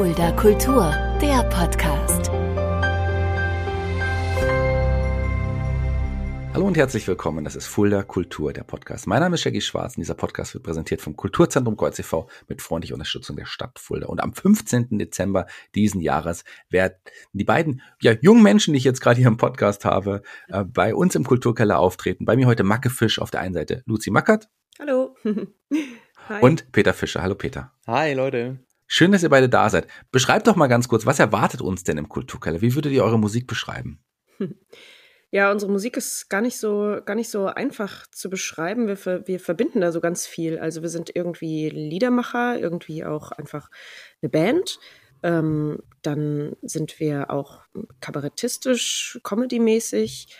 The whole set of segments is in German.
Fulda Kultur, der Podcast. Hallo und herzlich willkommen. Das ist Fulda Kultur, der Podcast. Mein Name ist Shaggy Schwarz und dieser Podcast wird präsentiert vom Kulturzentrum Kreuz e.V. mit freundlicher Unterstützung der Stadt Fulda. Und am 15. Dezember diesen Jahres werden die beiden ja, jungen Menschen, die ich jetzt gerade hier im Podcast habe, äh, bei uns im Kulturkeller auftreten. Bei mir heute Macke Fisch auf der einen Seite, Luzi Mackert. Hallo. Hi. Und Peter Fischer. Hallo Peter. Hi Leute. Schön, dass ihr beide da seid. Beschreibt doch mal ganz kurz, was erwartet uns denn im Kulturkeller? Wie würdet ihr eure Musik beschreiben? Ja, unsere Musik ist gar nicht so, gar nicht so einfach zu beschreiben. Wir, ver wir verbinden da so ganz viel. Also wir sind irgendwie Liedermacher, irgendwie auch einfach eine Band. Ähm, dann sind wir auch kabarettistisch, comedymäßig.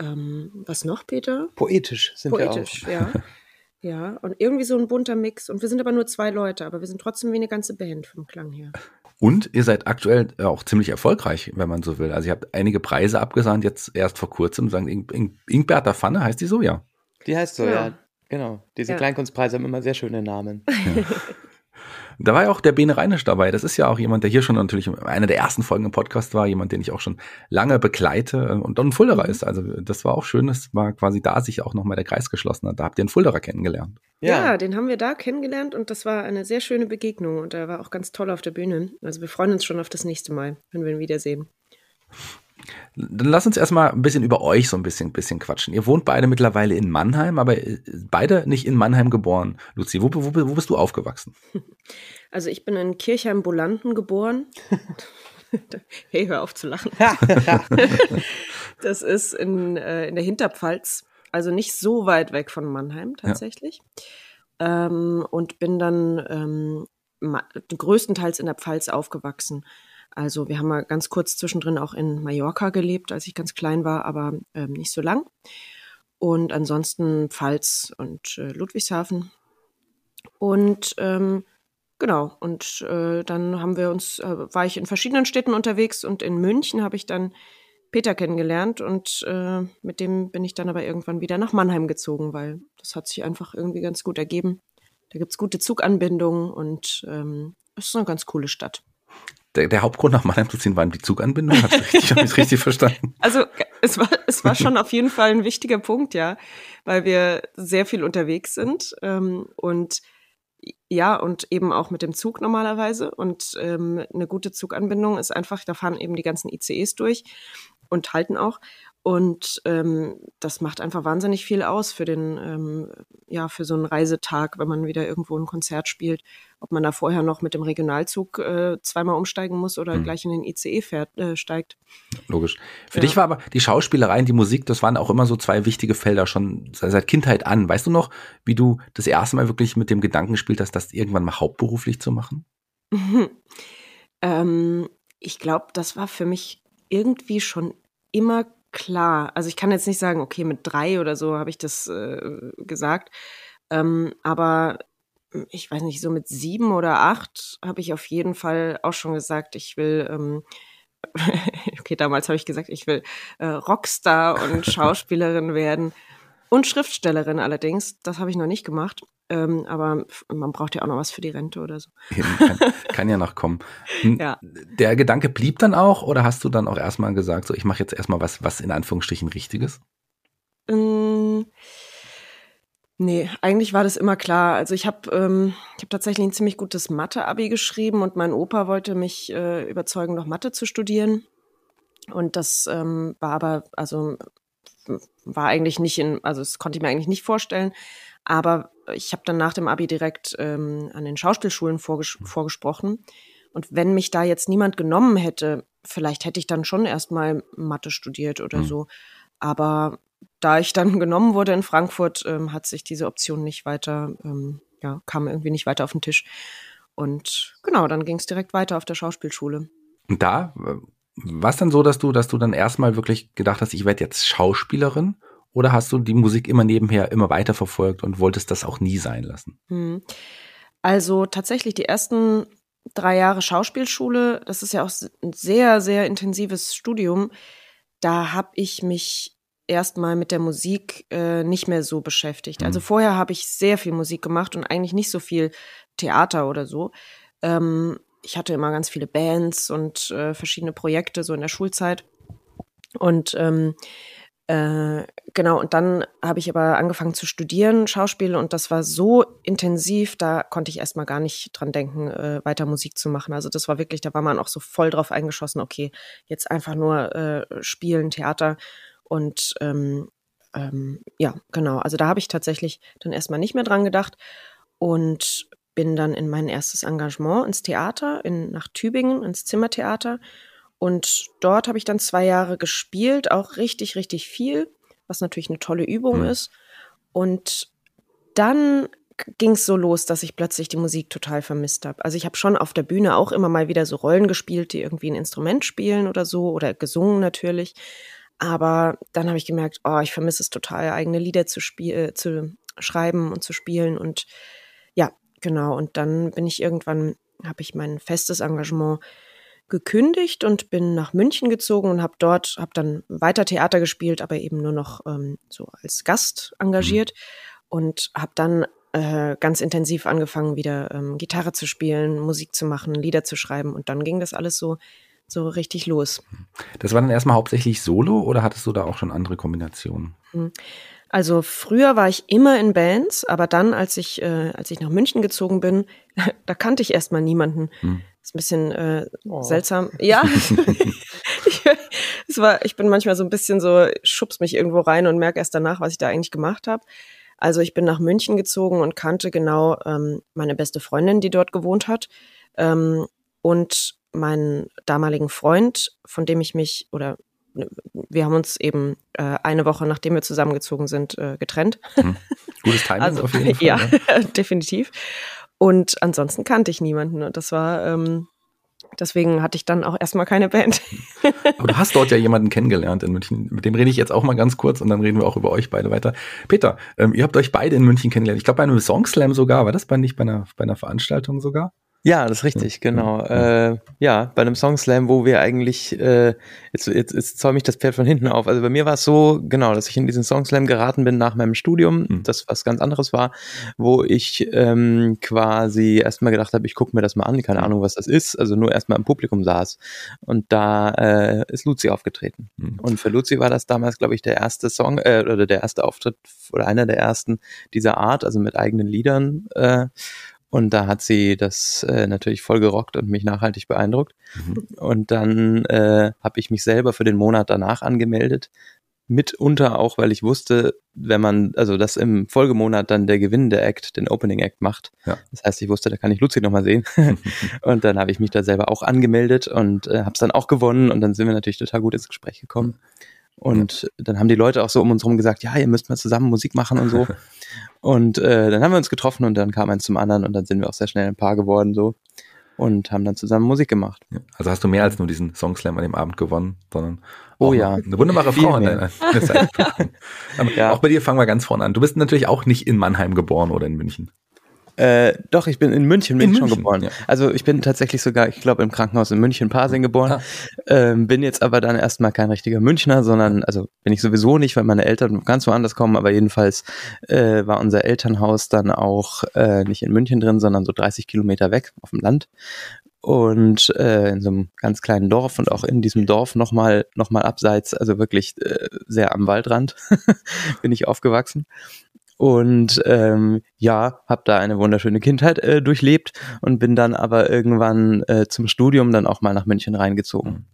Ähm, was noch, Peter? Poetisch sind Poetisch, wir auch. ja. Ja, und irgendwie so ein bunter Mix. Und wir sind aber nur zwei Leute, aber wir sind trotzdem wie eine ganze Band vom Klang her. Und ihr seid aktuell äh, auch ziemlich erfolgreich, wenn man so will. Also ihr habt einige Preise abgesahnt, jetzt erst vor kurzem, sagen Ing Ing Ingberter Pfanne, heißt die so, ja? Die heißt so, Ja. ja. Genau. Diese Ja. Kleinkunstpreise haben immer sehr schöne Namen. Da war ja auch der Bene Reinisch dabei. Das ist ja auch jemand, der hier schon natürlich einer der ersten Folgen im Podcast war, jemand, den ich auch schon lange begleite äh, und dann ein Fulderer ist. Also das war auch schön, das war quasi da sich auch nochmal der Kreis geschlossen hat. Da habt ihr einen Fulderer kennengelernt. Ja. den haben wir da kennengelernt und das war eine sehr schöne Begegnung und er war auch ganz toll auf der Bühne. Also wir freuen uns schon auf das nächste Mal, wenn wir ihn wiedersehen. Dann lass uns erstmal ein bisschen über euch so ein bisschen, bisschen quatschen. Ihr wohnt beide mittlerweile in Mannheim, aber äh, beide nicht in Mannheim geboren. Luzi, wo, wo, wo bist du aufgewachsen? Also ich bin in Kirchheim-Bolanden geboren. hey, hör auf zu lachen. das ist in, äh, in der Hinterpfalz, also nicht so weit weg von Mannheim tatsächlich. Ähm, und bin dann ähm, größtenteils in der Pfalz aufgewachsen. Also wir haben mal ganz kurz zwischendrin auch in Mallorca gelebt, als ich ganz klein war, aber ähm, nicht so lang. Und ansonsten Pfalz und äh, Ludwigshafen. Und ähm, genau, und äh, dann haben wir uns, äh, war ich in verschiedenen Städten unterwegs und in München habe ich dann Peter kennengelernt und äh, mit dem bin ich dann aber irgendwann wieder nach Mannheim gezogen, weil das hat sich einfach irgendwie ganz gut ergeben. Da gibt's gute Zuganbindungen und ähm, es ist eine ganz coole Stadt. Der, der Hauptgrund nach Mannheim zu ziehen war die Zuganbindung. Hab ich richtig, hab ich's richtig verstanden? Also es war, es war schon auf jeden Fall ein wichtiger Punkt, ja, weil wir sehr viel unterwegs sind ähm, und ja, und eben auch mit dem Zug normalerweise. Und ähm, eine gute Zuganbindung ist einfach, da fahren eben die ganzen ICEs durch und halten auch. Und ähm, das macht einfach wahnsinnig viel aus für den, ähm, ja, für so einen Reisetag, wenn man wieder irgendwo ein Konzert spielt. Ob man da vorher noch mit dem Regionalzug äh, zweimal umsteigen muss oder Mhm. gleich in den ICE fährt, äh, steigt. Logisch. Für Ja. dich war aber die Schauspielerei und die Musik, das waren auch immer so zwei wichtige Felder schon seit Kindheit an. Weißt du noch, wie du das erste Mal wirklich mit dem Gedanken gespielt hast, das irgendwann mal hauptberuflich zu machen? ähm, ich glaube, das war für mich irgendwie schon immer klar. Also ich kann jetzt nicht sagen, okay, mit drei oder so habe ich das äh, gesagt. Ähm, aber ich weiß nicht, so mit sieben oder acht habe ich auf jeden Fall auch schon gesagt, ich will, ähm, okay, damals habe ich gesagt, ich will äh, Rockstar und Schauspielerin werden. Und Schriftstellerin allerdings, das habe ich noch nicht gemacht. Ähm, aber man braucht ja auch noch was für die Rente oder so. Eben, kann, kann ja noch kommen. Hm, Ja. Der Gedanke blieb dann auch oder hast du dann auch erstmal gesagt, so ich mache jetzt erstmal was, was in Anführungsstrichen Richtiges? Mm, Nee, eigentlich war das immer klar. Also ich habe ähm, ich hab tatsächlich ein ziemlich gutes Mathe-Abi geschrieben und mein Opa wollte mich äh, überzeugen, noch Mathe zu studieren. Und das ähm, war aber, also war eigentlich nicht in, also das konnte ich mir eigentlich nicht vorstellen. Aber ich habe dann nach dem Abi direkt ähm, an den Schauspielschulen vorges vorgesprochen. Und wenn mich da jetzt niemand genommen hätte, vielleicht hätte ich dann schon erstmal Mathe studiert oder Mhm. so. Aber da ich dann genommen wurde in Frankfurt, ähm, hat sich diese Option nicht weiter, ähm, ja, kam irgendwie nicht weiter auf den Tisch. Und genau, dann ging es direkt weiter auf der Schauspielschule. Und da war es dann so, dass du, dass du dann erstmal wirklich gedacht hast, ich werde jetzt Schauspielerin? Oder hast du die Musik immer nebenher immer weiter verfolgt und wolltest das auch nie sein lassen? Hm. Also tatsächlich die ersten drei Jahre Schauspielschule, das ist ja auch ein sehr, sehr intensives Studium. Da habe ich mich erstmal mit der Musik äh, nicht mehr so beschäftigt. Also Mhm. vorher habe ich sehr viel Musik gemacht und eigentlich nicht so viel Theater oder so. Ähm, ich hatte immer ganz viele Bands und äh, verschiedene Projekte so in der Schulzeit. Und ähm, äh, genau, und dann habe ich aber angefangen zu studieren, Schauspiel, und das war so intensiv, da konnte ich erstmal gar nicht dran denken, äh, weiter Musik zu machen. Also das war wirklich, da war man auch so voll drauf eingeschossen, okay, jetzt einfach nur äh, spielen, Theater. Und ähm, ähm, ja, genau, also da habe ich tatsächlich dann erstmal nicht mehr dran gedacht und bin dann in mein erstes Engagement ins Theater, in, nach Tübingen, ins Zimmertheater und dort habe ich dann zwei Jahre gespielt, auch richtig, richtig viel, was natürlich eine tolle Übung mhm. ist. Und dann ging es so los, dass ich plötzlich die Musik total vermisst habe. Also ich habe schon auf der Bühne auch immer mal wieder so Rollen gespielt, die irgendwie ein Instrument spielen oder so oder gesungen natürlich. Aber dann habe ich gemerkt, oh, ich vermisse es total, eigene Lieder zu spielen, äh, zu schreiben und zu spielen. Und genau. Und dann bin ich irgendwann, habe ich mein festes Engagement gekündigt und bin nach München gezogen und habe dort, habe dann weiter Theater gespielt, aber eben nur noch ähm, so als Gast engagiert mhm. und habe dann äh, ganz intensiv angefangen, wieder ähm, Gitarre zu spielen, Musik zu machen, Lieder zu schreiben und dann ging das alles so so richtig los. Das war dann erstmal hauptsächlich Solo oder hattest du da auch schon andere Kombinationen? Also früher war ich immer in Bands, aber dann, als ich, äh, als ich nach München gezogen bin, da kannte ich erstmal niemanden. Hm. Ist ein bisschen äh, oh. seltsam. Ja. ich, es war, ich bin manchmal so ein bisschen so, schubst mich irgendwo rein und merke erst danach, was ich da eigentlich gemacht habe. Also ich bin nach München gezogen und kannte genau ähm, meine beste Freundin, die dort gewohnt hat. Ähm, und meinen damaligen Freund, von dem ich mich, oder wir haben uns eben äh, eine Woche, nachdem wir zusammengezogen sind, äh, getrennt. Hm. Gutes Timing also, auf jeden Fall. Ja, ne? definitiv. Und ansonsten kannte ich niemanden. Und das war, ähm, deswegen hatte ich dann auch erstmal keine Band. Aber du hast dort ja jemanden kennengelernt in München. Mit dem rede ich jetzt auch mal ganz kurz und dann reden wir auch über euch beide weiter. Peter, ähm, ihr habt euch beide in München kennengelernt. Ich glaube bei einem Songslam sogar. War das bei nicht bei einer, bei einer Veranstaltung sogar? Ja, das ist richtig, genau. Äh, ja, bei einem Songslam, wo wir eigentlich, äh, jetzt, jetzt, jetzt zäume ich das Pferd von hinten auf. Also bei mir war es so, genau, dass ich in diesen Songslam geraten bin nach meinem Studium, mhm. das was ganz anderes war, wo ich ähm, quasi erstmal gedacht habe, ich gucke mir das mal an, keine. Ahnung, was das ist, also nur erstmal im Publikum saß. Und da äh, ist Luzi aufgetreten. Mhm. Und für Luzi war das damals, glaube ich, der erste Song, äh, oder der erste Auftritt oder einer der ersten dieser Art, also mit eigenen Liedern. Äh, und da hat sie das äh, natürlich voll gerockt und mich nachhaltig beeindruckt. Mhm. Und dann äh, habe ich mich selber für den Monat danach angemeldet. Mitunter auch, weil ich wusste, wenn man, also dass im Folgemonat dann der gewinnende Act den Opening Act macht. Ja. Das heißt, ich wusste, da kann ich Luzi nochmal sehen. und dann habe ich mich da selber auch angemeldet und äh, habe es dann auch gewonnen. Und dann sind wir natürlich total gut ins Gespräch gekommen. Und dann haben die Leute auch so um uns herum gesagt, ja, ihr müsst mal zusammen Musik machen und so. und äh, dann haben wir uns getroffen und dann kam eins zum anderen und dann sind wir auch sehr schnell ein Paar geworden so und haben dann zusammen Musik gemacht. Also hast du mehr als nur diesen Songslam an dem Abend gewonnen, sondern oh ja, eine wunderbare Frau an deiner Seite. ja. Auch bei dir fangen wir ganz vorne an. Du bist natürlich auch nicht in Mannheim geboren oder in München. Äh, doch, ich bin in München, bin in München, schon geboren. Ja. Also ich bin tatsächlich sogar, ich glaube, im Krankenhaus in München Pasing geboren. Ah. Ähm, bin jetzt aber dann erstmal kein richtiger Münchner, sondern, also bin ich sowieso nicht, weil meine Eltern ganz woanders kommen, aber jedenfalls äh, war unser Elternhaus dann auch äh, nicht in München drin, sondern so 30 Kilometer weg auf dem Land und äh, in so einem ganz kleinen Dorf und auch in diesem Dorf nochmal noch mal abseits, also wirklich äh, sehr am Waldrand bin ich aufgewachsen und ähm, ja, habe da eine wunderschöne Kindheit äh, durchlebt und bin dann aber irgendwann äh, zum Studium dann auch mal nach München reingezogen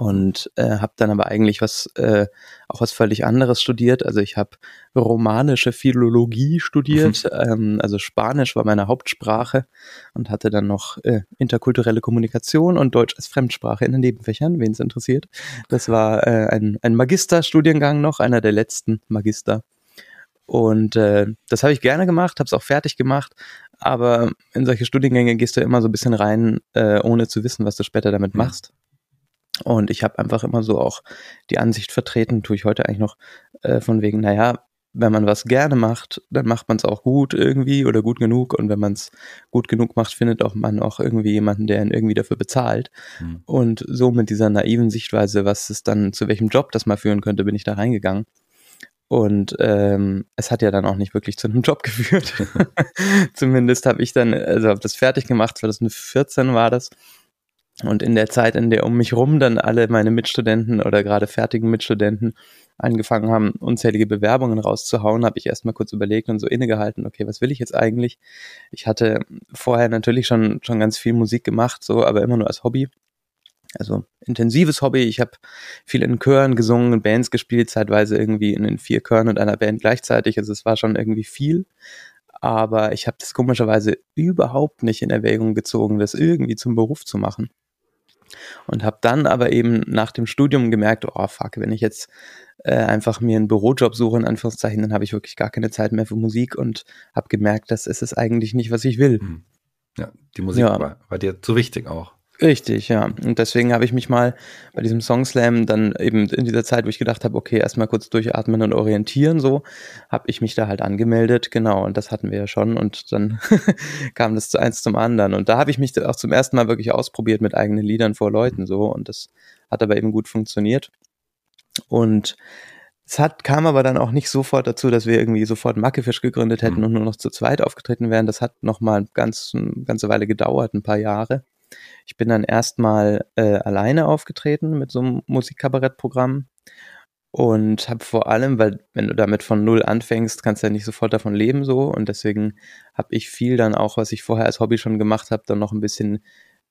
und äh, habe dann aber eigentlich was äh, auch was völlig anderes studiert. Also ich habe romanische Philologie studiert, mhm. ähm, also Spanisch war meine Hauptsprache und hatte dann noch äh, interkulturelle Kommunikation und Deutsch als Fremdsprache in den Nebenfächern, wen es interessiert. Das war äh, ein, ein Magisterstudiengang noch, einer der letzten Magister. Und äh, das habe ich gerne gemacht, habe es auch fertig gemacht, aber in solche Studiengänge gehst du immer so ein bisschen rein, äh, ohne zu wissen, was du später damit mhm. machst. Und ich habe einfach immer so auch die Ansicht vertreten, tue ich heute eigentlich noch, äh, von wegen, naja, wenn man was gerne macht, dann macht man es auch gut irgendwie oder gut genug. Und wenn man es gut genug macht, findet auch man auch irgendwie jemanden, der ihn irgendwie dafür bezahlt. Mhm. Und so mit dieser naiven Sichtweise, was es dann, zu welchem Job das mal führen könnte, bin ich da reingegangen Und ähm, es hat ja dann auch nicht wirklich zu einem Job geführt. Zumindest habe ich dann, also habe das fertig gemacht, 2014 war das. Und in der Zeit, in der um mich rum dann alle meine Mitstudenten oder gerade fertigen Mitstudenten angefangen haben, unzählige Bewerbungen rauszuhauen, habe ich erstmal kurz überlegt und so innegehalten, okay, was will ich jetzt eigentlich? Ich hatte vorher natürlich schon, schon ganz viel Musik gemacht, so, aber immer nur als Hobby. Also intensives Hobby. Ich habe viel in Chören gesungen, Bands gespielt, zeitweise irgendwie in den vier Chören und einer Band gleichzeitig. Also es war schon irgendwie viel. Aber ich habe das komischerweise überhaupt nicht in Erwägung gezogen, das irgendwie zum Beruf zu machen. Und habe dann aber eben nach dem Studium gemerkt, oh fuck, wenn ich jetzt äh, einfach mir einen Bürojob suche, in Anführungszeichen, dann habe ich wirklich gar keine Zeit mehr für Musik und habe gemerkt, das ist es eigentlich nicht, was ich will. Hm. Ja, die Musik ja. war, war dir zu wichtig auch. Richtig, ja. Und deswegen habe ich mich mal bei diesem Song Slam dann eben in dieser Zeit, wo ich gedacht habe, okay, erstmal kurz durchatmen und orientieren, so, habe ich mich da halt angemeldet, genau, und das hatten wir ja schon und dann kam das zu eins zum anderen. Und da habe ich mich auch zum ersten Mal wirklich ausprobiert mit eigenen Liedern vor Leuten so und das hat aber eben gut funktioniert. Und es hat, kam aber dann auch nicht sofort dazu, dass wir irgendwie sofort Mackefisch gegründet hätten mhm. und nur noch zu zweit aufgetreten wären. Das hat noch mal ganz, eine ganze Weile gedauert, ein paar Jahre. Ich bin dann erstmal äh, alleine aufgetreten mit so einem Musikkabarettprogramm und habe vor allem, weil wenn du damit von null anfängst, kannst du ja nicht sofort davon leben so und deswegen habe ich viel dann auch, was ich vorher als Hobby schon gemacht habe, dann noch ein bisschen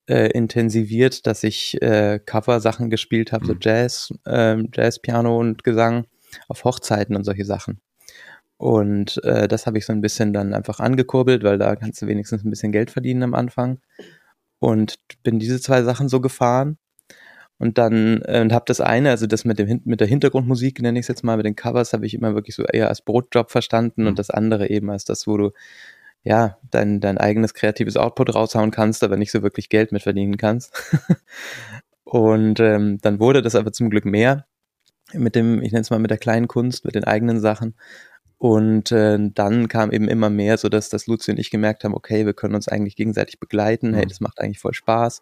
äh, intensiviert, dass ich äh, Cover-Sachen gespielt habe, mhm. so Jazz, äh, Jazz, Piano und Gesang auf Hochzeiten und solche Sachen. Und äh, das habe ich so ein bisschen dann einfach angekurbelt, weil da kannst du wenigstens ein bisschen Geld verdienen am Anfang und bin diese zwei Sachen so gefahren und dann äh, und habe das eine, also das mit dem mit der Hintergrundmusik nenne ich es jetzt mal, mit den Covers habe ich immer wirklich so eher als Brotjob verstanden mhm. und das andere eben als das, wo du ja dein dein eigenes kreatives Output raushauen kannst, aber nicht so wirklich Geld mit verdienen kannst. und ähm, dann wurde das aber zum Glück mehr mit dem, ich nenne es mal mit der kleinen Kunst, mit den eigenen Sachen. Und äh, dann kam eben immer mehr, so dass das Luzi und ich gemerkt haben, okay, wir können uns eigentlich gegenseitig begleiten, hey, mhm. das macht eigentlich voll Spaß.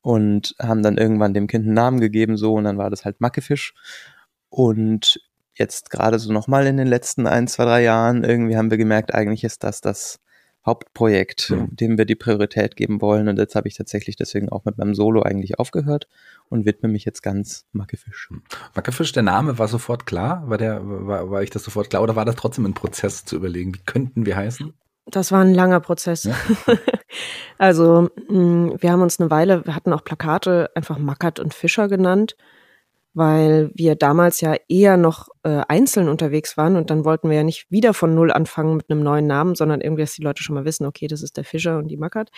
Und haben dann irgendwann dem Kind einen Namen gegeben, so, und dann war das halt Mackefisch. Und jetzt gerade so nochmal in den letzten ein, zwei, drei Jahren, irgendwie haben wir gemerkt, eigentlich ist das das Hauptprojekt, ja. dem wir die Priorität geben wollen. Und jetzt habe ich tatsächlich deswegen auch mit meinem Solo eigentlich aufgehört und widme mich jetzt ganz Mackefisch. Hm. Mackefisch, der Name war sofort klar? War, der, war, war ich das sofort klar oder war das trotzdem ein Prozess zu überlegen, wie könnten wir heißen? Das war ein langer Prozess. Ja. also hm, wir haben uns eine Weile, wir hatten auch Plakate einfach Mackert und Fischer genannt weil wir damals ja eher noch äh, einzeln unterwegs waren und dann wollten wir ja nicht wieder von Null anfangen mit einem neuen Namen, sondern irgendwie, dass die Leute schon mal wissen, okay, das ist der Fischer und die Mackert.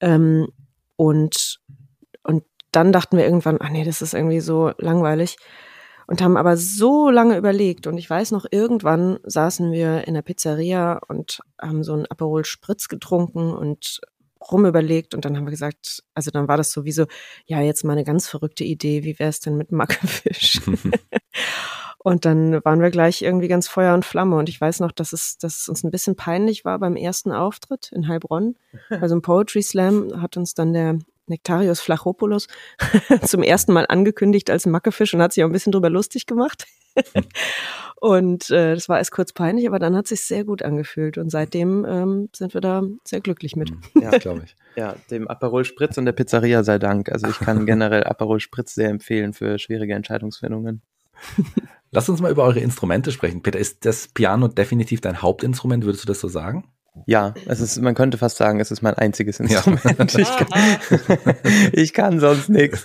Ähm, und, und dann dachten wir irgendwann, ach nee, das ist irgendwie so langweilig und haben aber so lange überlegt und ich weiß noch, irgendwann saßen wir in der Pizzeria und haben so einen Aperol Spritz getrunken und rumüberlegt und dann haben wir gesagt, also dann war das sowieso, ja, jetzt mal eine ganz verrückte Idee, wie wäre es denn mit Mackefisch? und dann waren wir gleich irgendwie ganz Feuer und Flamme und ich weiß noch, dass es, dass es uns ein bisschen peinlich war beim ersten Auftritt in Heilbronn. Also im Poetry Slam hat uns dann der Nektarios Flachopoulos zum ersten Mal angekündigt als Mackefisch und hat sich auch ein bisschen drüber lustig gemacht. und äh, das war erst kurz peinlich, aber dann hat sich sehr gut angefühlt und seitdem ähm, sind wir da sehr glücklich mit. Mhm. Ja, glaube ich. Ja, dem Aperol Spritz und der Pizzeria sei Dank. Also ich kann generell Aperol Spritz sehr empfehlen für schwierige Entscheidungsfindungen. Lass uns mal über eure Instrumente sprechen. Peter, ist das Piano definitiv dein Hauptinstrument? Würdest du das so sagen? Ja, es ist, man könnte fast sagen, es ist mein einziges Instrument. Ja. Ich, kann, ich, kann, sonst nichts.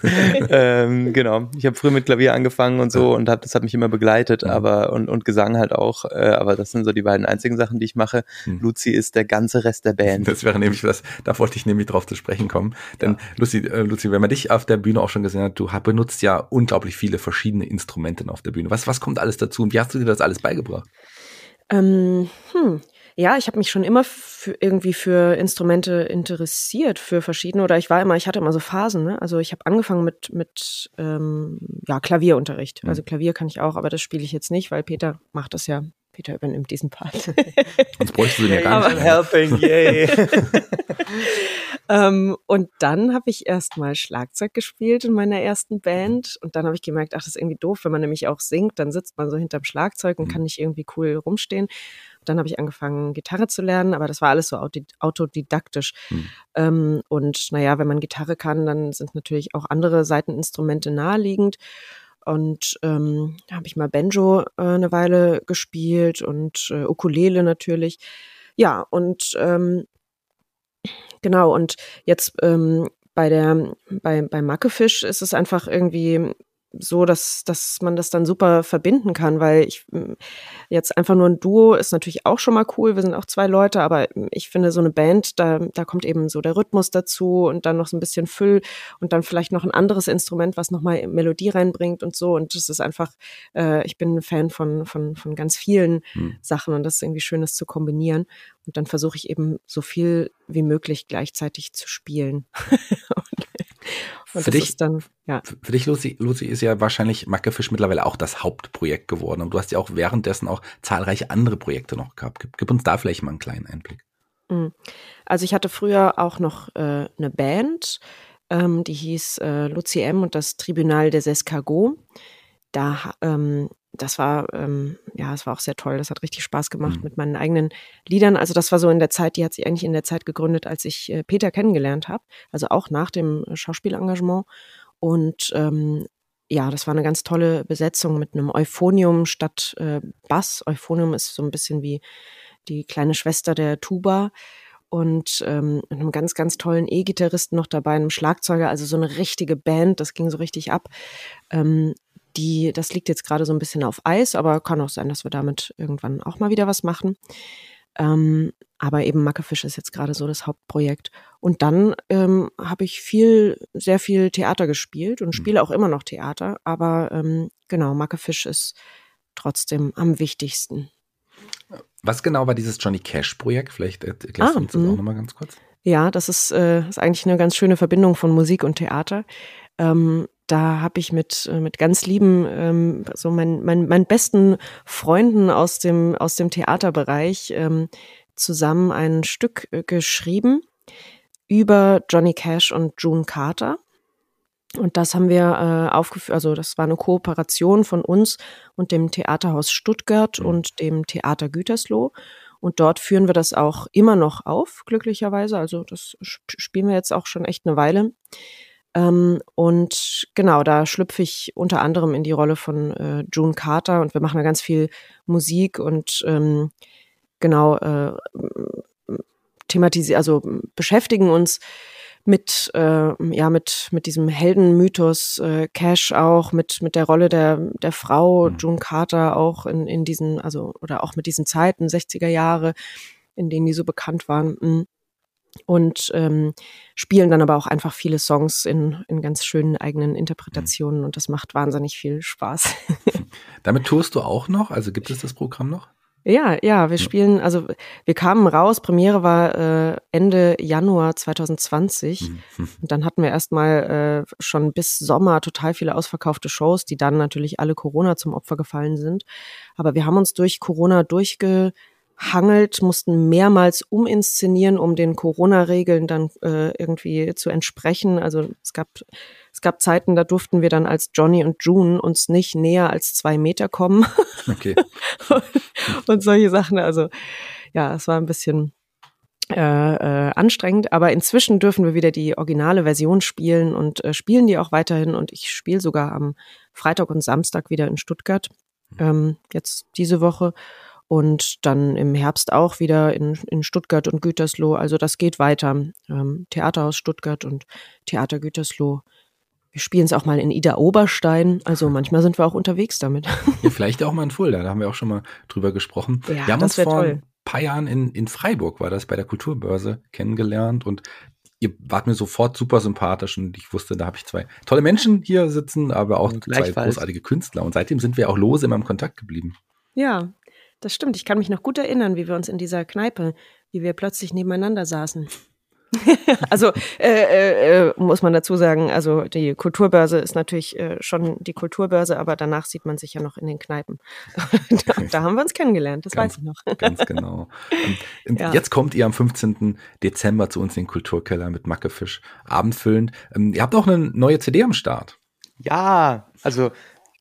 ähm, genau. Ich habe früh mit Klavier angefangen und so und hab, das hat mich immer begleitet, mhm. aber und, und Gesang halt auch. Äh, aber das sind so die beiden einzigen Sachen, die ich mache. Mhm. Luzi ist der ganze Rest der Band. Das wäre nämlich das, da wollte ich nämlich drauf zu sprechen kommen. Denn ja. Luzi, äh, Luzi, wenn man dich auf der Bühne auch schon gesehen hat, du benutzt ja unglaublich viele verschiedene Instrumente auf der Bühne. Was, was kommt alles dazu und wie hast du dir das alles beigebracht? Ähm, hm. Ja, ich habe mich schon immer für, irgendwie für Instrumente interessiert, für verschiedene. Oder ich war immer, ich hatte immer so Phasen. Ne? Also ich habe angefangen mit mit ähm, ja Klavierunterricht. Mhm. Also Klavier kann ich auch, aber das spiele ich jetzt nicht, weil Peter macht das ja. Peter übernimmt diesen Part. Sonst bräuchte den ja gar nicht. I'm helping, yay. ähm, und dann habe ich erstmal Schlagzeug gespielt in meiner ersten Band. Und dann habe ich gemerkt, ach, das ist irgendwie doof, wenn man nämlich auch singt, dann sitzt man so hinterm Schlagzeug und mhm. kann nicht irgendwie cool rumstehen. Dann habe ich angefangen, Gitarre zu lernen, aber das war alles so autodidaktisch. Mhm. Ähm, und naja, wenn man Gitarre kann, dann sind natürlich auch andere Seiteninstrumente naheliegend. Und ähm, da habe ich mal Banjo äh, eine Weile gespielt und äh, Ukulele natürlich. Ja, und ähm, genau, und jetzt ähm, bei der, bei, bei Mackefisch ist es einfach irgendwie so, dass, dass man das dann super verbinden kann, weil ich jetzt einfach nur ein Duo ist natürlich auch schon mal cool. Wir sind auch zwei Leute, aber ich finde so eine Band, da, da kommt eben so der Rhythmus dazu und dann noch so ein bisschen Füll und dann vielleicht noch ein anderes Instrument, was nochmal Melodie reinbringt und so. Und das ist einfach, äh, ich bin ein Fan von, von, von ganz vielen hm. Sachen und das ist irgendwie schön, das zu kombinieren. Und dann versuche ich eben so viel wie möglich gleichzeitig zu spielen. Und für dich, dann, ja. Für dich, Lucy, Lucy, ist ja wahrscheinlich Mackefisch mittlerweile auch das Hauptprojekt geworden. Und du hast ja auch währenddessen auch zahlreiche andere Projekte noch gehabt. Gib, gib uns da vielleicht mal einen kleinen Einblick. Mhm. Also ich hatte früher auch noch äh, eine Band, ähm, die hieß äh, Lucy M und das Tribunal des Escargots. Da ähm, das war, ähm, ja, es war auch sehr toll. Das hat richtig Spaß gemacht mhm. mit meinen eigenen Liedern. Also das war so in der Zeit, die hat sich eigentlich in der Zeit gegründet, als ich äh, Peter kennengelernt habe. Also auch nach dem Schauspielengagement. Und ähm, ja, das war eine ganz tolle Besetzung mit einem Euphonium statt äh, Bass. Euphonium ist so ein bisschen wie die kleine Schwester der Tuba und ähm, einem ganz, ganz tollen E-Gitarristen noch dabei, einem Schlagzeuger, also so eine richtige Band, das ging so richtig ab. Ähm, die, das liegt jetzt gerade so ein bisschen auf Eis, aber kann auch sein, dass wir damit irgendwann auch mal wieder was machen. Ähm, aber eben Mackefisch ist jetzt gerade so das Hauptprojekt. Und dann ähm, habe ich viel, sehr viel Theater gespielt und mhm. spiele auch immer noch Theater. Aber ähm, genau, Mackefisch ist trotzdem am wichtigsten. Was genau war dieses Johnny Cash-Projekt? Vielleicht erklärst ah, du uns das auch mhm. nochmal ganz kurz. Ja, das ist, äh, ist eigentlich eine ganz schöne Verbindung von Musik und Theater. Ähm, da habe ich mit äh, mit ganz lieben ähm, so mein, mein, meinen besten Freunden aus dem aus dem Theaterbereich ähm, zusammen ein Stück äh, geschrieben über Johnny Cash und June Carter. Und das haben wir äh, aufgeführt, also das war eine Kooperation von uns und dem Theaterhaus Stuttgart mhm. und dem Theater Gütersloh. Und dort führen wir das auch immer noch auf, glücklicherweise. Also das spielen wir jetzt auch schon echt eine Weile. Ähm, und genau, da schlüpfe ich unter anderem in die Rolle von äh, June Carter und wir machen da ganz viel Musik und ähm, genau äh, thematisieren, also beschäftigen uns mit äh, ja mit mit diesem Heldenmythos äh, Cash auch mit mit der Rolle der der Frau mhm. June Carter auch in in diesen also oder auch mit diesen Zeiten 60er Jahre in denen die so bekannt waren. Mhm und ähm, spielen dann aber auch einfach viele Songs in, in ganz schönen eigenen Interpretationen und das macht wahnsinnig viel Spaß. Damit tourst du auch noch? Also gibt es das Programm noch? Ja, ja, wir spielen, also wir kamen raus, Premiere war äh, Ende Januar 2020 mhm. und dann hatten wir erstmal äh, schon bis Sommer total viele ausverkaufte Shows, die dann natürlich alle Corona zum Opfer gefallen sind. Aber wir haben uns durch Corona durchge hangelt, mussten mehrmals uminszenieren, um den Corona-Regeln dann äh, irgendwie zu entsprechen. Also es gab, es gab Zeiten, da durften wir dann als Johnny und June uns nicht näher als zwei Meter kommen. Okay. und solche Sachen. Also ja, es war ein bisschen äh, äh, anstrengend, aber inzwischen dürfen wir wieder die originale Version spielen und äh, spielen die auch weiterhin und ich spiele sogar am Freitag und Samstag wieder in Stuttgart. Ähm, jetzt diese Woche und dann im Herbst auch wieder in, in Stuttgart und Gütersloh. Also das geht weiter. Ähm, Theaterhaus Stuttgart und Theater Gütersloh. Wir spielen es auch mal in Ida Oberstein. Also manchmal sind wir auch unterwegs damit. Ja, vielleicht auch mal in Fulda. Da haben wir auch schon mal drüber gesprochen. Ja, wir haben uns vor toll. ein paar Jahren in, in Freiburg, war das bei der Kulturbörse, kennengelernt und ihr wart mir sofort super sympathisch und ich wusste, da habe ich zwei tolle Menschen hier sitzen, aber auch zwei großartige Künstler. Und seitdem sind wir auch lose immer im Kontakt geblieben. Ja, das stimmt. Ich kann mich noch gut erinnern, wie wir uns in dieser Kneipe, wie wir plötzlich nebeneinander saßen. also äh, äh, äh, muss man dazu sagen, also die Kulturbörse ist natürlich äh, schon die Kulturbörse, aber danach sieht man sich ja noch in den Kneipen. da, da, haben wir uns kennengelernt, das ganz, weiß ich noch. ganz genau. Und, ja. Jetzt kommt ihr am 15. Dezember zu uns in den Kulturkeller mit Mackefisch abendfüllend. Ähm, ihr habt auch eine neue CD am Start. Ja, also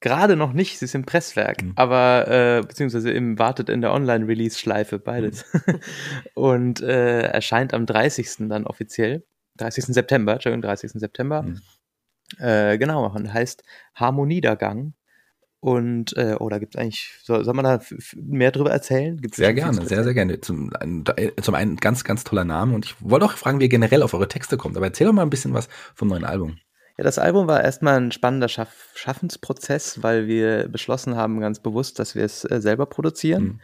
Gerade noch nicht, sie ist im Presswerk, mhm. aber äh, beziehungsweise im wartet in der Online-Release-Schleife beides. Mhm. und äh, erscheint am 30. dann offiziell. 30. September, Entschuldigung, 30. September. Mhm. Äh, genau, und heißt Harmoniedergang. Und, äh, oh, da gibt es eigentlich, soll, soll man da mehr drüber erzählen? Gibt's sehr gerne, sehr, sehr gerne. Zum, zum einen ganz, ganz toller Name und ich wollte auch fragen, wie ihr generell auf eure Texte kommt. Aber erzähl doch mal ein bisschen was vom neuen Album. Ja, das Album war erstmal ein spannender Schaff Schaffensprozess, weil wir beschlossen haben, ganz bewusst, dass wir es äh, selber produzieren. Mhm.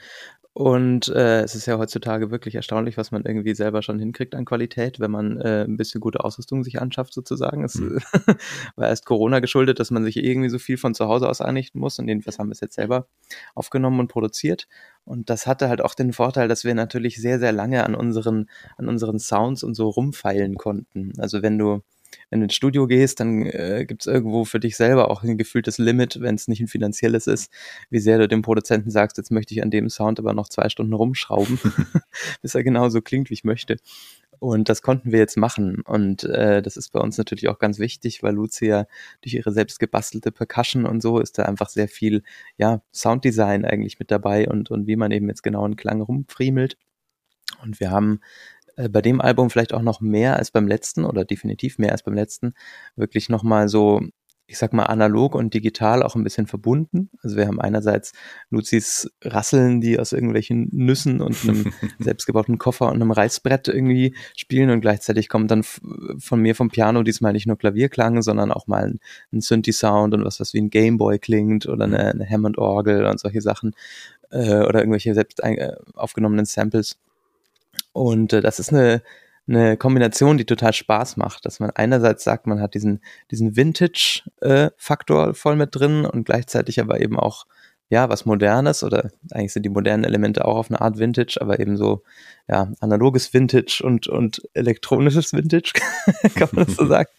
Und äh, es ist ja heutzutage wirklich erstaunlich, was man irgendwie selber schon hinkriegt an Qualität, wenn man äh, ein bisschen gute Ausrüstung sich anschafft, sozusagen. Es mhm. war erst Corona geschuldet, dass man sich irgendwie so viel von zu Hause aus einrichten muss. Und jedenfalls haben wir es jetzt selber aufgenommen und produziert. Und das hatte halt auch den Vorteil, dass wir natürlich sehr, sehr lange an unseren, an unseren Sounds und so rumfeilen konnten. Also wenn du wenn du ins Studio gehst, dann äh, gibt es irgendwo für dich selber auch ein gefühltes Limit, wenn es nicht ein finanzielles ist, wie sehr du dem Produzenten sagst, jetzt möchte ich an dem Sound aber noch zwei Stunden rumschrauben, bis er genauso klingt, wie ich möchte. Und das konnten wir jetzt machen. Und äh, das ist bei uns natürlich auch ganz wichtig, weil Lucia durch ihre selbst gebastelte Percussion und so ist da einfach sehr viel, ja, Sounddesign eigentlich mit dabei und, und wie man eben jetzt genau einen Klang rumfriemelt. Und wir haben äh, bei dem Album vielleicht auch noch mehr als beim letzten oder definitiv mehr als beim letzten wirklich nochmal so, ich sag mal, analog und digital auch ein bisschen verbunden. Also wir haben einerseits Luzis Rasseln, die aus irgendwelchen Nüssen und einem selbstgebauten Koffer und einem Reißbrett irgendwie spielen und gleichzeitig kommt dann von mir vom Piano diesmal nicht nur Klavierklang, sondern auch mal ein, ein Synthi-Sound und was, was wie ein Gameboy klingt oder eine, eine Hammond-Orgel und solche Sachen äh, oder irgendwelche selbst äh, aufgenommenen Samples. Und äh, das ist eine, eine Kombination, die total Spaß macht, dass man einerseits sagt, man hat diesen, diesen Vintage-Faktor äh, voll mit drin und gleichzeitig aber eben auch, ja, was Modernes oder eigentlich sind die modernen Elemente auch auf eine Art Vintage, aber eben so, ja, analoges Vintage und, und elektronisches Vintage, kann man das so sagen,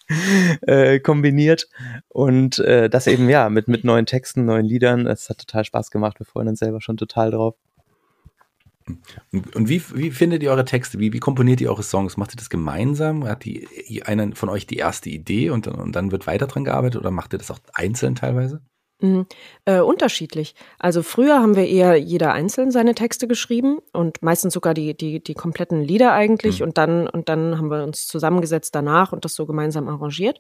äh, kombiniert. Und äh, das eben, ja, mit, mit neuen Texten, neuen Liedern, das hat total Spaß gemacht. Wir freuen uns selber schon total drauf. Und wie, wie findet ihr eure Texte? Wie, wie komponiert ihr eure Songs? Macht ihr das gemeinsam? Hat die, einer von euch die erste Idee und, und dann wird weiter dran gearbeitet oder macht ihr das auch einzeln teilweise? Mhm. Äh, unterschiedlich. Also früher haben wir eher jeder einzeln seine Texte geschrieben und meistens sogar die, die, die kompletten Lieder eigentlich mhm. und dann, und dann haben wir uns zusammengesetzt danach und das so gemeinsam arrangiert.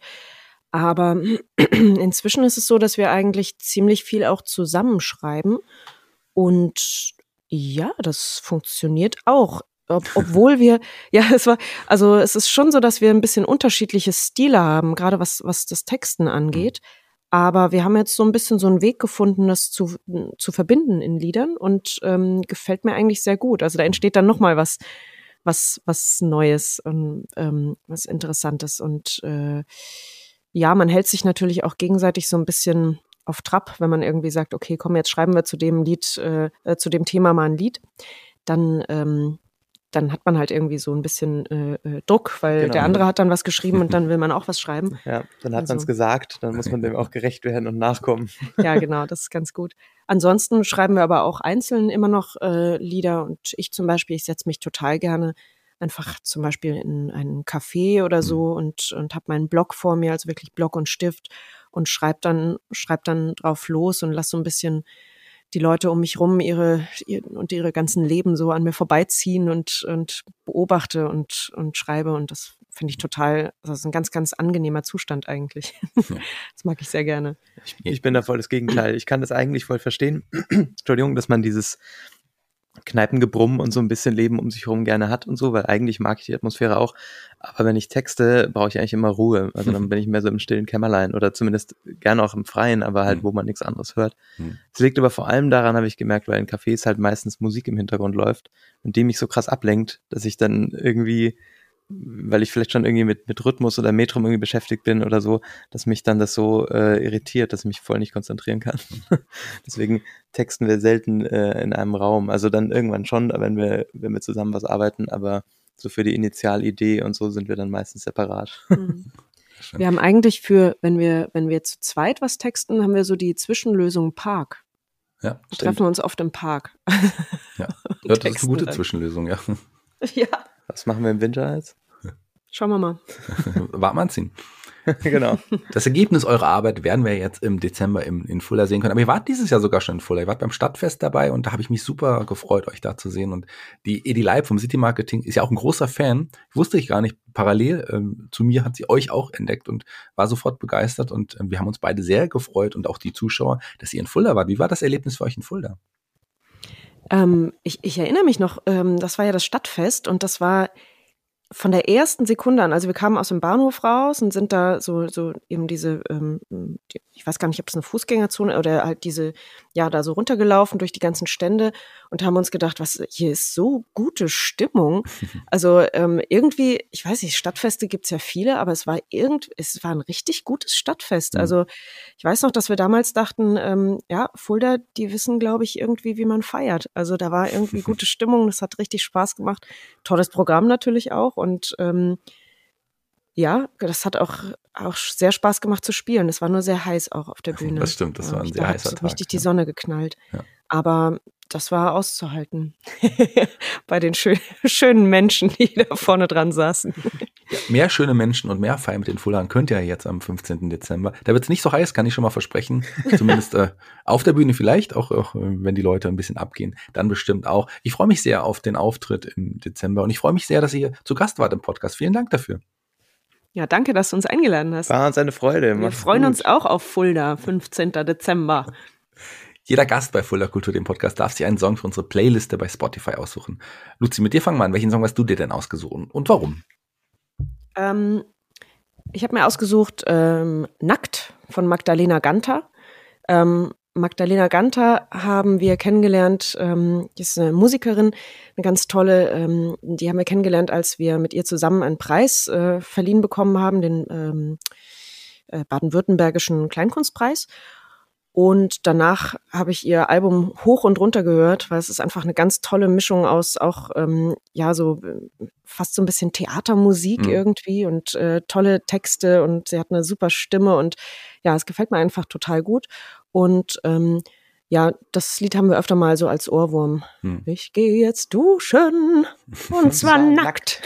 Aber inzwischen ist es so, dass wir eigentlich ziemlich viel auch zusammenschreiben und ja, das funktioniert auch. Ob, obwohl wir, ja, es war, also es ist schon so, dass wir ein bisschen unterschiedliche Stile haben, gerade was, was das Texten angeht. Aber wir haben jetzt so ein bisschen so einen Weg gefunden, das zu, zu verbinden in Liedern und ähm, gefällt mir eigentlich sehr gut. Also da entsteht dann nochmal was, was, was Neues und ähm, was Interessantes. Und äh, ja, man hält sich natürlich auch gegenseitig so ein bisschen auf Trab, wenn man irgendwie sagt, okay, komm, jetzt schreiben wir zu dem Lied, äh, äh, zu dem Thema mal ein Lied, dann, ähm, dann hat man halt irgendwie so ein bisschen äh, äh Druck, weil genau. der andere hat dann was geschrieben und dann will man auch was schreiben. Ja, dann hat also, man es gesagt, dann muss man dem auch gerecht werden und nachkommen. Ja, genau, das ist ganz gut. Ansonsten schreiben wir aber auch einzeln immer noch äh, Lieder und ich zum Beispiel, ich setze mich total gerne einfach zum Beispiel in einen Café oder so mhm. und, und habe meinen Blog vor mir, also wirklich Blog und Stift und schreib dann, schreib dann drauf los und lass so ein bisschen die Leute um mich rum ihre, ihr, und ihre ganzen Leben so an mir vorbeiziehen und, und beobachte und, und schreibe. Und das finde ich total, also das ist ein ganz, ganz angenehmer Zustand eigentlich. Das mag ich sehr gerne. Ich, ich bin da voll das Gegenteil. Ich kann das eigentlich voll verstehen. Entschuldigung, dass man dieses, Kneipengebrumm und so ein bisschen Leben um sich herum gerne hat und so, weil eigentlich mag ich die Atmosphäre auch. Aber wenn ich texte, brauche ich eigentlich immer Ruhe. Also dann bin ich mehr so im stillen Kämmerlein oder zumindest gerne auch im Freien, aber halt, mhm. wo man nichts anderes hört. Es liegt aber vor allem daran, habe ich gemerkt, weil in Cafés halt meistens Musik im Hintergrund läuft und die mich so krass ablenkt, dass ich dann irgendwie weil ich vielleicht schon irgendwie mit, mit Rhythmus oder Metrum irgendwie beschäftigt bin oder so, dass mich dann das so äh, irritiert, dass ich mich voll nicht konzentrieren kann. Deswegen texten wir selten äh, in einem Raum. Also dann irgendwann schon, wenn wir, wenn wir zusammen was arbeiten, aber so für die Initialidee und so sind wir dann meistens separat. Mhm. Wir haben eigentlich für, wenn wir, wenn wir zu zweit was texten, haben wir so die Zwischenlösung Park. Ja, wir treffen uns oft im Park. Ja, ja das ist eine gute dann. Zwischenlösung, ja. Ja. Was machen wir im Winter jetzt? Schauen wir mal. Warm anziehen. genau. Das Ergebnis eurer Arbeit werden wir jetzt im Dezember im, in Fulda sehen können. Aber ihr wart dieses Jahr sogar schon in Fulda. Ihr wart beim Stadtfest dabei und da habe ich mich super gefreut, euch da zu sehen. Und die Edi Leib vom City Marketing ist ja auch ein großer Fan. Wusste ich gar nicht. Parallel ähm, zu mir hat sie euch auch entdeckt und war sofort begeistert. Und ähm, wir haben uns beide sehr gefreut und auch die Zuschauer, dass ihr in Fulda wart. Wie war das Erlebnis für euch in Fulda? Ähm, ich, ich erinnere mich noch, ähm, das war ja das Stadtfest und das war von der ersten Sekunde an, also wir kamen aus dem Bahnhof raus und sind da so, so eben diese, ähm, die, ich weiß gar nicht, ob das eine Fußgängerzone oder halt diese, ja, da so runtergelaufen durch die ganzen Stände und haben uns gedacht, was, hier ist so gute Stimmung. Also ähm, irgendwie, ich weiß nicht, Stadtfeste gibt's ja viele, aber es war irgend, es war ein richtig gutes Stadtfest. Mhm. Also ich weiß noch, dass wir damals dachten, ähm, ja, Fulda, die wissen, glaube ich, irgendwie, wie man feiert. Also da war irgendwie gute Stimmung, das hat richtig Spaß gemacht. Tolles Programm natürlich auch und ähm, ja, das hat auch, auch sehr Spaß gemacht zu spielen. Es war nur sehr heiß auch auf der Bühne. Das stimmt, das war ein sehr heißer Tag. richtig die Sonne geknallt. Ja. Aber das war auszuhalten bei den schön, schönen Menschen, die da vorne dran saßen. Ja, mehr schöne Menschen und mehr Feier mit den Fullern könnt ihr ja jetzt am 15. Dezember. Da wird es nicht so heiß, kann ich schon mal versprechen. Zumindest äh, auf der Bühne vielleicht, auch, auch wenn die Leute ein bisschen abgehen, dann bestimmt auch. Ich freue mich sehr auf den Auftritt im Dezember und ich freue mich sehr, dass ihr zu Gast wart im Podcast. Vielen Dank dafür. Ja, danke, dass du uns eingeladen hast. War uns eine Freude. Wir freuen gut. uns auch auf Fulda, 15. Dezember. Jeder Gast bei Fulda Kultur, dem Podcast, darf sich einen Song für unsere Playliste bei Spotify aussuchen. Luzi, mit dir fangen wir an. Welchen Song hast du dir denn ausgesucht und warum? Ähm, ich habe mir ausgesucht ähm, Nackt von Magdalena Ganter. Ähm, Magdalena Ganter haben wir kennengelernt, ähm, die ist eine Musikerin, eine ganz tolle, ähm, die haben wir kennengelernt, als wir mit ihr zusammen einen Preis äh, verliehen bekommen haben, den ähm, äh, baden-württembergischen Kleinkunstpreis. Und danach habe ich ihr Album hoch und runter gehört, weil es ist einfach eine ganz tolle Mischung aus auch, ähm, ja, so äh, fast so ein bisschen Theatermusik mhm. irgendwie und äh, tolle Texte und sie hat eine super Stimme und ja, es gefällt mir einfach total gut. Und ähm, ja, das Lied haben wir öfter mal so als Ohrwurm. Hm. Ich gehe jetzt duschen und zwar nackt.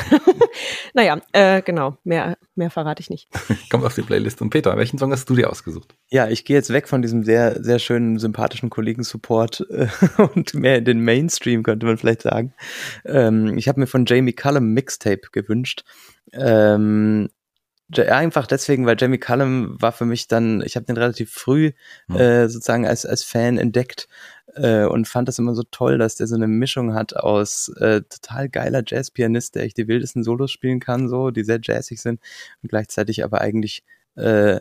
naja, äh, genau, mehr, mehr verrate ich nicht. Kommt auf die Playlist. Und Peter, welchen Song hast du dir ausgesucht? Ja, ich gehe jetzt weg von diesem sehr, sehr schönen, sympathischen Kollegen-Support äh, und mehr in den Mainstream, könnte man vielleicht sagen. Ähm, ich habe mir von Jamie Cullum Mixtape gewünscht. Ähm, einfach deswegen, weil Jamie Cullum war für mich dann, ich habe den relativ früh mhm. äh, sozusagen als, als Fan entdeckt äh, und fand das immer so toll, dass der so eine Mischung hat aus äh, total geiler Jazzpianist, der echt die wildesten Solos spielen kann, so, die sehr jazzig sind und gleichzeitig aber eigentlich äh,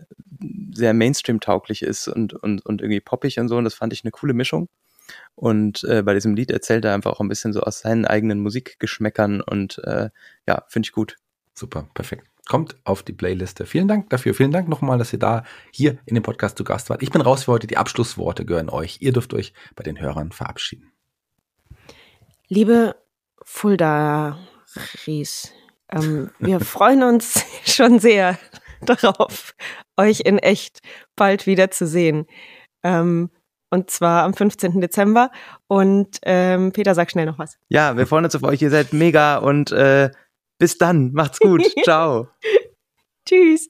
sehr Mainstream-tauglich ist und, und, und irgendwie poppig und so. Und das fand ich eine coole Mischung. Und äh, bei diesem Lied erzählt er einfach auch ein bisschen so aus seinen eigenen Musikgeschmäckern und äh, ja, finde ich gut. Super, perfekt kommt auf die Playliste. Vielen Dank dafür. Vielen Dank nochmal, dass ihr da hier in dem Podcast zu Gast wart. Ich bin raus für heute. Die Abschlussworte gehören euch. Ihr dürft euch bei den Hörern verabschieden. Liebe Fulda Ries, ähm, wir freuen uns schon sehr darauf, euch in echt bald wieder zu sehen. Ähm, und zwar am 15. Dezember. Und ähm, Peter, sag schnell noch was. Ja, wir freuen uns auf euch. Ihr seid mega und äh, bis dann. Macht's gut. Ciao. Tschüss.